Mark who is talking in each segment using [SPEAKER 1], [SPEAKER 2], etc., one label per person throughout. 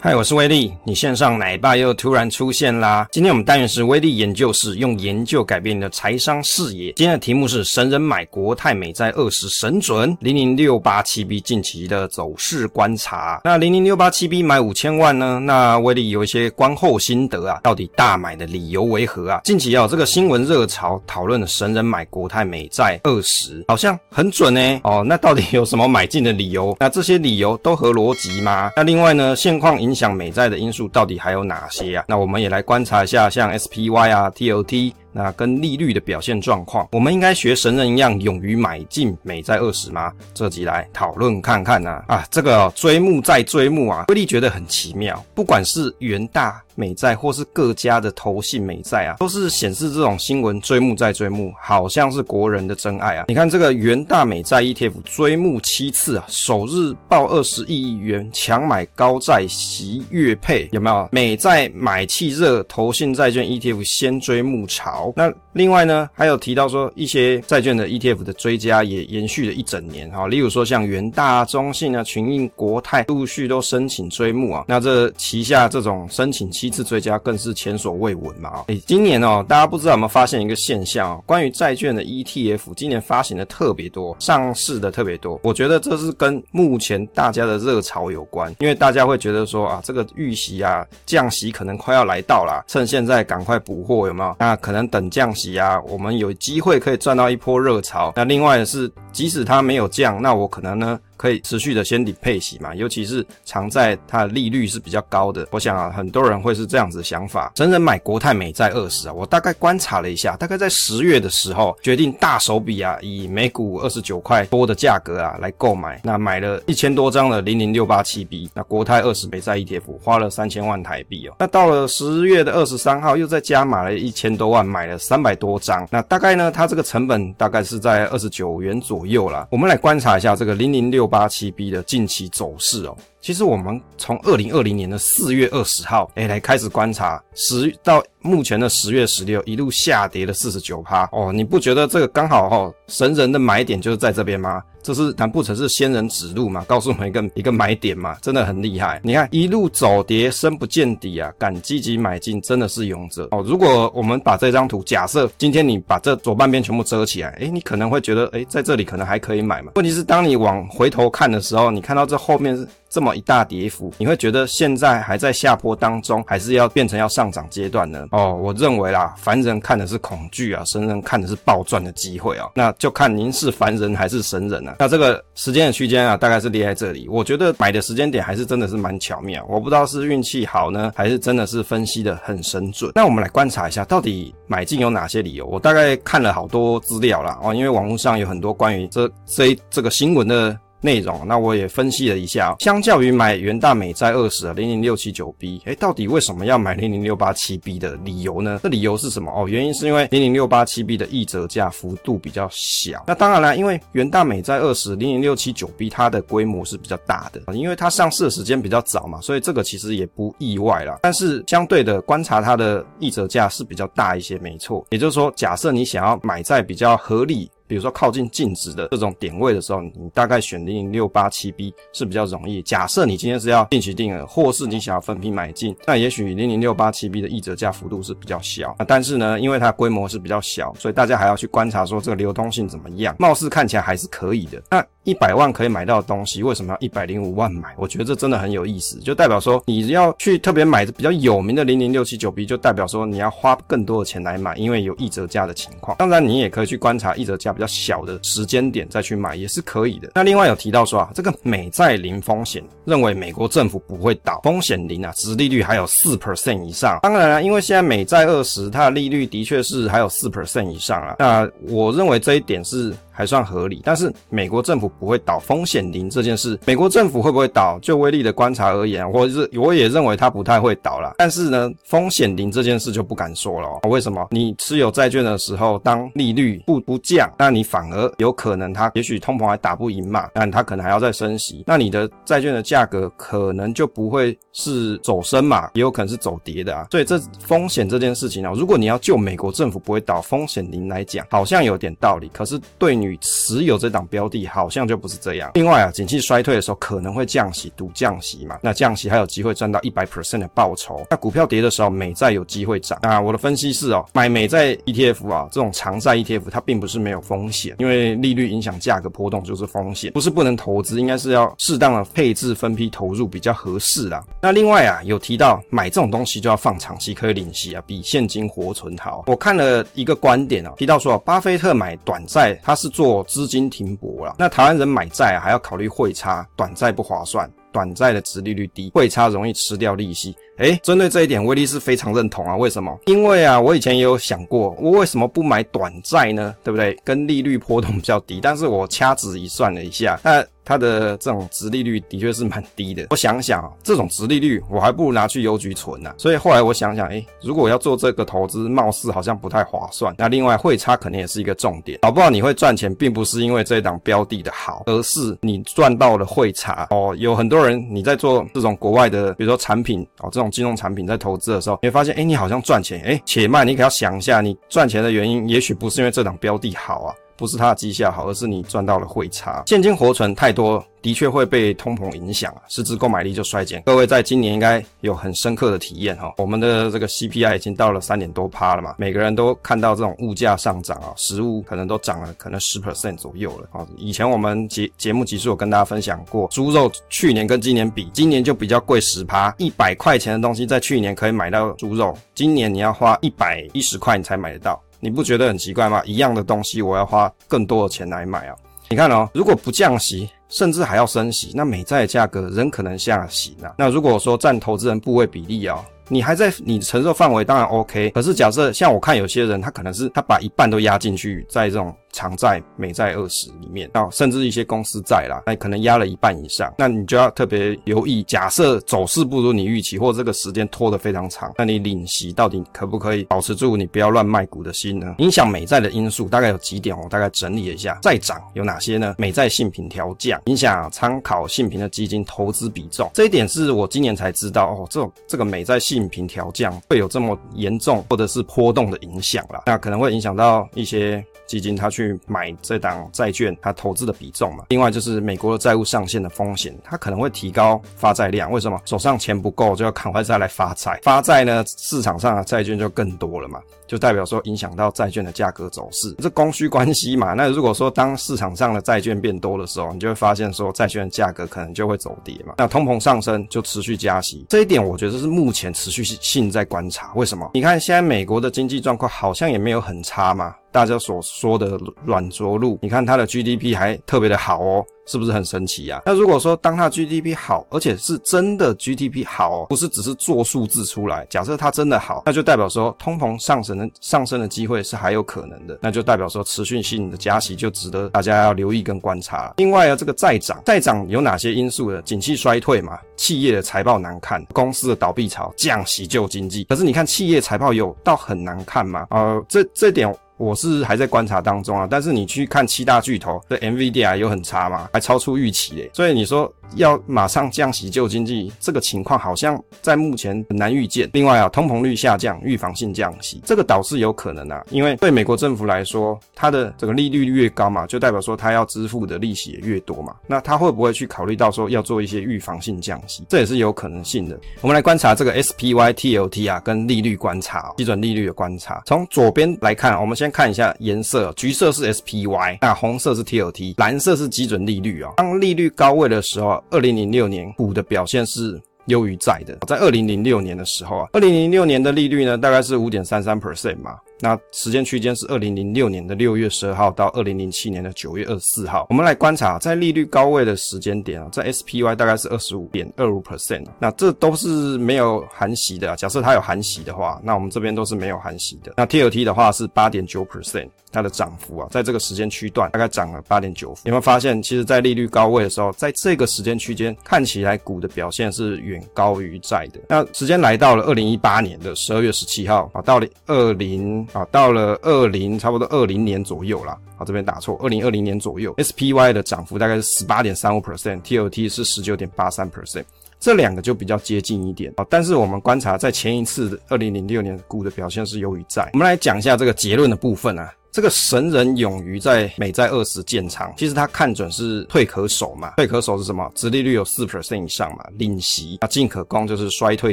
[SPEAKER 1] 嗨，我是威利。你线上奶爸又突然出现啦！今天我们单元是威利研究室，用研究改变你的财商视野。今天的题目是：神人买国泰美债二十神准，零零六八七 B 近期的走势观察。那零零六八七 B 买五千万呢？那威利有一些观后心得啊，到底大买的理由为何啊？近期啊，这个新闻热潮讨论神人买国泰美债二十，好像很准呢。哦，那到底有什么买进的理由？那这些理由都合逻辑吗？那另外呢，现况影影响美债的因素到底还有哪些啊？那我们也来观察一下，像 SPY 啊、TOT。那跟利率的表现状况，我们应该学神人一样勇于买进美债二十吗？这集来讨论看看呐、啊。这个、追慕再追慕啊，威力觉得很奇妙。不管是元大美债，或是各家的投信美债啊，都是显示这种新闻追慕再追慕，好像是国人的真爱啊。你看这个元大美债 ETF 追慕七次啊，首日报二十亿元强买高债席月配，有没有？美债买气热，投信债券 ETF 先追慕潮。好那另外呢，还有提到说一些债券的 ETF 的追加也延续了一整年哈，例如说像元大、中信啊、群益、国泰陆续都申请追募啊，那这旗下这种申请七次追加更是前所未闻嘛啊！今年哦，大家不知道有没有发现一个现象哦，关于债券的 ETF 今年发行的特别多，上市的特别多，我觉得这是跟目前大家的热潮有关，因为大家会觉得说啊，这个预习啊降息可能快要来到了，趁现在赶快补货有没有？那可能。等降息啊，我们有机会可以赚到一波热潮。那另外是，即使它没有降，那我可能呢？可以持续的先领配息嘛，尤其是长债它的利率是比较高的，我想啊，很多人会是这样子的想法。神人买国泰美债二十啊，我大概观察了一下，大概在十月的时候决定大手笔啊，以每股二十九块多的价格啊来购买，那买了一千多张的零零六八七 B，那国泰二十美债 ETF 花了三千万台币哦。那到了十月的二十三号又再加码了一千多万，买了三百多张，那大概呢，它这个成本大概是在二十九元左右啦。我们来观察一下这个零零六八七 B 的近期走势哦，其实我们从二零二零年的四月二十号哎来开始观察，十到目前的十月十六一路下跌了四十九趴哦，你不觉得这个刚好哦，神人的买点就是在这边吗？这是难不成是仙人指路嘛？告诉我们一个 一个买点嘛？真的很厉害！你看一路走跌，深不见底啊，敢积极买进，真的是勇者哦。如果我们把这张图，假设今天你把这左半边全部遮起来，诶，你可能会觉得，诶，在这里可能还可以买嘛。问题是，当你往回头看的时候，你看到这后面是这么一大跌幅，你会觉得现在还在下坡当中，还是要变成要上涨阶段呢？哦，我认为啦，凡人看的是恐惧啊，神人看的是暴赚的机会啊。那就看您是凡人还是神人啊。那这个时间的区间啊，大概是列在这里。我觉得买的时间点还是真的是蛮巧妙。我不知道是运气好呢，还是真的是分析的很神准。那我们来观察一下，到底买进有哪些理由？我大概看了好多资料啦，哦，因为网络上有很多关于这这这个新闻的。内容，那我也分析了一下，相较于买元大美债二十啊零零六七九 B，诶，到底为什么要买零零六八七 B 的理由呢？这理由是什么？哦，原因是因为零零六八七 B 的溢折价幅度比较小。那当然了，因为元大美债二十零零六七九 B 它的规模是比较大的，因为它上市的时间比较早嘛，所以这个其实也不意外啦。但是相对的，观察它的溢折价是比较大一些，没错。也就是说，假设你想要买在比较合理。比如说靠近净值的这种点位的时候，你大概选零零六八七 B 是比较容易。假设你今天是要定期定额，或是你想要分批买进，那也许零零六八七 B 的溢折价幅度是比较小。但是呢，因为它规模是比较小，所以大家还要去观察说这个流通性怎么样。貌似看起来还是可以的。那一百万可以买到的东西，为什么要一百零五万买？我觉得这真的很有意思，就代表说你要去特别买比较有名的零零六七九 B，就代表说你要花更多的钱来买，因为有溢折价的情况。当然，你也可以去观察溢折价比较小的时间点再去买，也是可以的。那另外有提到说啊，这个美债零风险，认为美国政府不会倒，风险零啊，殖利率还有四 percent 以上。当然了，因为现在美债二十，它的利率的确是还有四 percent 以上啊。那我认为这一点是。还算合理，但是美国政府不会倒，风险零这件事，美国政府会不会倒？就威力的观察而言，我是我也认为它不太会倒啦。但是呢，风险零这件事就不敢说了喔。为什么？你持有债券的时候，当利率不不降，那你反而有可能它也许通膨还打不赢嘛，那它可能还要再升息，那你的债券的价格可能就不会是走升嘛，也有可能是走跌的啊。所以这风险这件事情啊，如果你要就美国政府不会倒，风险零来讲，好像有点道理。可是对于与持有这档标的，好像就不是这样。另外啊，景气衰退的时候可能会降息，赌降息嘛。那降息还有机会赚到一百 percent 的报酬。那股票跌的时候，美债有机会涨。那我的分析是哦，买美债 ETF 啊，这种长债 ETF 它并不是没有风险，因为利率影响价格波动就是风险，不是不能投资，应该是要适当的配置分批投入比较合适啦。那另外啊，有提到买这种东西就要放长期可以领息啊，比现金活存好。我看了一个观点啊，提到说巴菲特买短债，他是做资金停泊了。那台湾人买债啊，还要考虑汇差，短债不划算。短债的值利率低，汇差容易吃掉利息。诶，针对这一点，威利是非常认同啊。为什么？因为啊，我以前也有想过，我为什么不买短债呢？对不对？跟利率波动比较低，但是我掐指一算了一下，那。它的这种殖利率的确是蛮低的。我想想啊，这种殖利率我还不如拿去邮局存呢。所以后来我想想，诶，如果我要做这个投资，貌似好像不太划算。那另外汇差肯定也是一个重点。搞不好你会赚钱，并不是因为这档标的的好，而是你赚到了汇差哦。有很多人你在做这种国外的，比如说产品哦，这种金融产品在投资的时候，你会发现，诶，你好像赚钱。诶，且慢，你可要想一下，你赚钱的原因，也许不是因为这档标的好啊。不是它的绩效好，而是你赚到了汇差。现金活存太多，的确会被通膨影响啊，实质购买力就衰减。各位在今年应该有很深刻的体验哈，我们的这个 CPI 已经到了三点多趴了嘛，每个人都看到这种物价上涨啊，食物可能都涨了，可能十 percent 左右了啊。以前我们节节目集数有跟大家分享过，猪肉去年跟今年比，今年就比较贵十趴，一百块钱的东西在去年可以买到猪肉，今年你要花一百一十块你才买得到。你不觉得很奇怪吗？一样的东西，我要花更多的钱来买啊！你看哦，如果不降息，甚至还要升息，那美债的价格仍可能下行啊。那如果说占投资人部位比例啊，你还在你承受范围，当然 OK。可是假设像我看有些人，他可能是他把一半都压进去，在这种。长债、美债二十里面，啊，甚至一些公司债啦，那可能压了一半以上，那你就要特别留意。假设走势不如你预期，或这个时间拖得非常长，那你领息到底可不可以保持住你不要乱卖股的心呢？影响美债的因素大概有几点，我大概整理了一下。债涨有哪些呢？美债信评调降，影响参考信评的基金投资比重。这一点是我今年才知道哦，这种这个美债信评调降会有这么严重或者是波动的影响啦。那可能会影响到一些。基金他去买这档债券，他投资的比重嘛。另外就是美国的债务上限的风险，它可能会提高发债量。为什么？手上钱不够，就要赶快再来发债。发债呢，市场上的债券就更多了嘛，就代表说影响到债券的价格走势，这供需关系嘛。那如果说当市场上的债券变多的时候，你就会发现说债券的价格可能就会走跌嘛。那通膨上升就持续加息，这一点我觉得是目前持持续性在观察。为什么？你看现在美国的经济状况好像也没有很差嘛。大家所说的软着陆，你看它的 GDP 还特别的好哦。是不是很神奇啊？那如果说当它 GDP 好，而且是真的 GDP 好，不是只是做数字出来，假设它真的好，那就代表说通膨上升的上升的机会是还有可能的，那就代表说持续性的加息就值得大家要留意跟观察。另外啊，这个再涨，再涨有哪些因素呢？景气衰退嘛，企业的财报难看，公司的倒闭潮，降息救经济。可是你看企业财报有到很难看吗？呃，这这点。我是还在观察当中啊，但是你去看七大巨头的 NVIDIA 有很差吗？还超出预期嘞，所以你说。要马上降息救经济，这个情况好像在目前很难预见。另外啊，通膨率下降，预防性降息，这个倒是有可能啊。因为对美国政府来说，它的这个利率越高嘛，就代表说它要支付的利息也越多嘛。那它会不会去考虑到说要做一些预防性降息？这也是有可能性的。我们来观察这个 SPY TLT 啊，跟利率观察，基准利率的观察。从左边来看，我们先看一下颜色，橘色是 SPY，那红色是 TLT，蓝色是基准利率啊。当利率高位的时候。二零零六年股的表现是优于债的，在二零零六年的时候啊，二零零六年的利率呢，大概是五点三三 percent 嘛。那时间区间是二零零六年的六月十二号到二零零七年的九月二十四号。我们来观察，在利率高位的时间点啊，在 SPY 大概是二十五点二五 percent。那这都是没有含息的啊。假设它有含息的话，那我们这边都是没有含息的。那 TLT 的话是八点九 percent，它的涨幅啊，在这个时间区段大概涨了八点九。有没有发现，其实，在利率高位的时候，在这个时间区间看起来股的表现是远高于债的。那时间来到了二零一八年的十二月十七号啊，到了二零。啊，到了二零，差不多二零年左右啦。好，这边打错，二零二零年左右，SPY 的涨幅大概是十八点三五 percent，TLT 是十九点八三 percent，这两个就比较接近一点。啊，但是我们观察在前一次二零零六年股的表现是优于债。我们来讲一下这个结论的部分啊。这个神人勇于在美债二十建仓，其实他看准是退可守嘛，退可守是什么？殖利率有四 percent 以上嘛，领息啊，进可攻就是衰退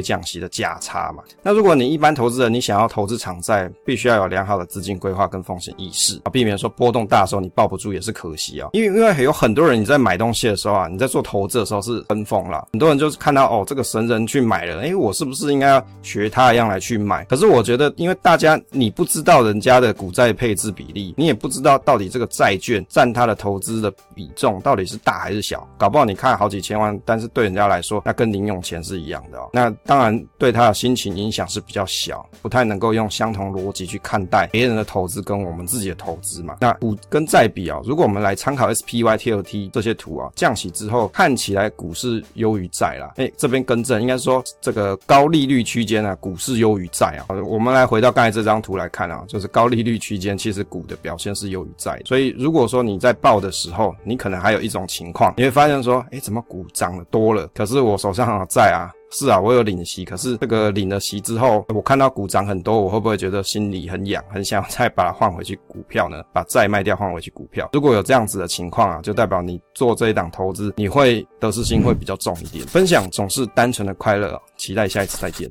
[SPEAKER 1] 降息的价差嘛。那如果你一般投资人，你想要投资长债，必须要有良好的资金规划跟风险意识啊，避免说波动大的时候你抱不住也是可惜啊。因为因为有很多人你在买东西的时候啊，你在做投资的时候是跟风啦，很多人就是看到哦这个神人去买了，诶，我是不是应该要学他一样来去买？可是我觉得，因为大家你不知道人家的股债配置比例，你也不知道到底这个债券占他的投资的比重到底是大还是小，搞不好你看好几千万，但是对人家来说那跟零用钱是一样的哦。那当然对他的心情影响是比较小，不太能够用相同逻辑去看待别人的投资跟我们自己的投资嘛。那股跟债比啊，如果我们来参考 SPY、TLT 这些图啊，降息之后看起来股市优于债啦。诶，这边更正，应该说这个高利率区间啊，股市优于债啊。我们来回到刚才这张图来看啊，就是高利率区间其实股的表现是优于债。所以如果说你在报的时候，你可能还有一种情况，你会发现说，诶，怎么股涨得多了，可是我手上的债啊。是啊，我有领息，可是这个领了息之后，我看到股涨很多，我会不会觉得心里很痒，很想再把它换回去股票呢？把债卖掉换回去股票？如果有这样子的情况啊，就代表你做这一档投资，你会得失心会比较重一点。分享总是单纯的快乐，期待下一次再见。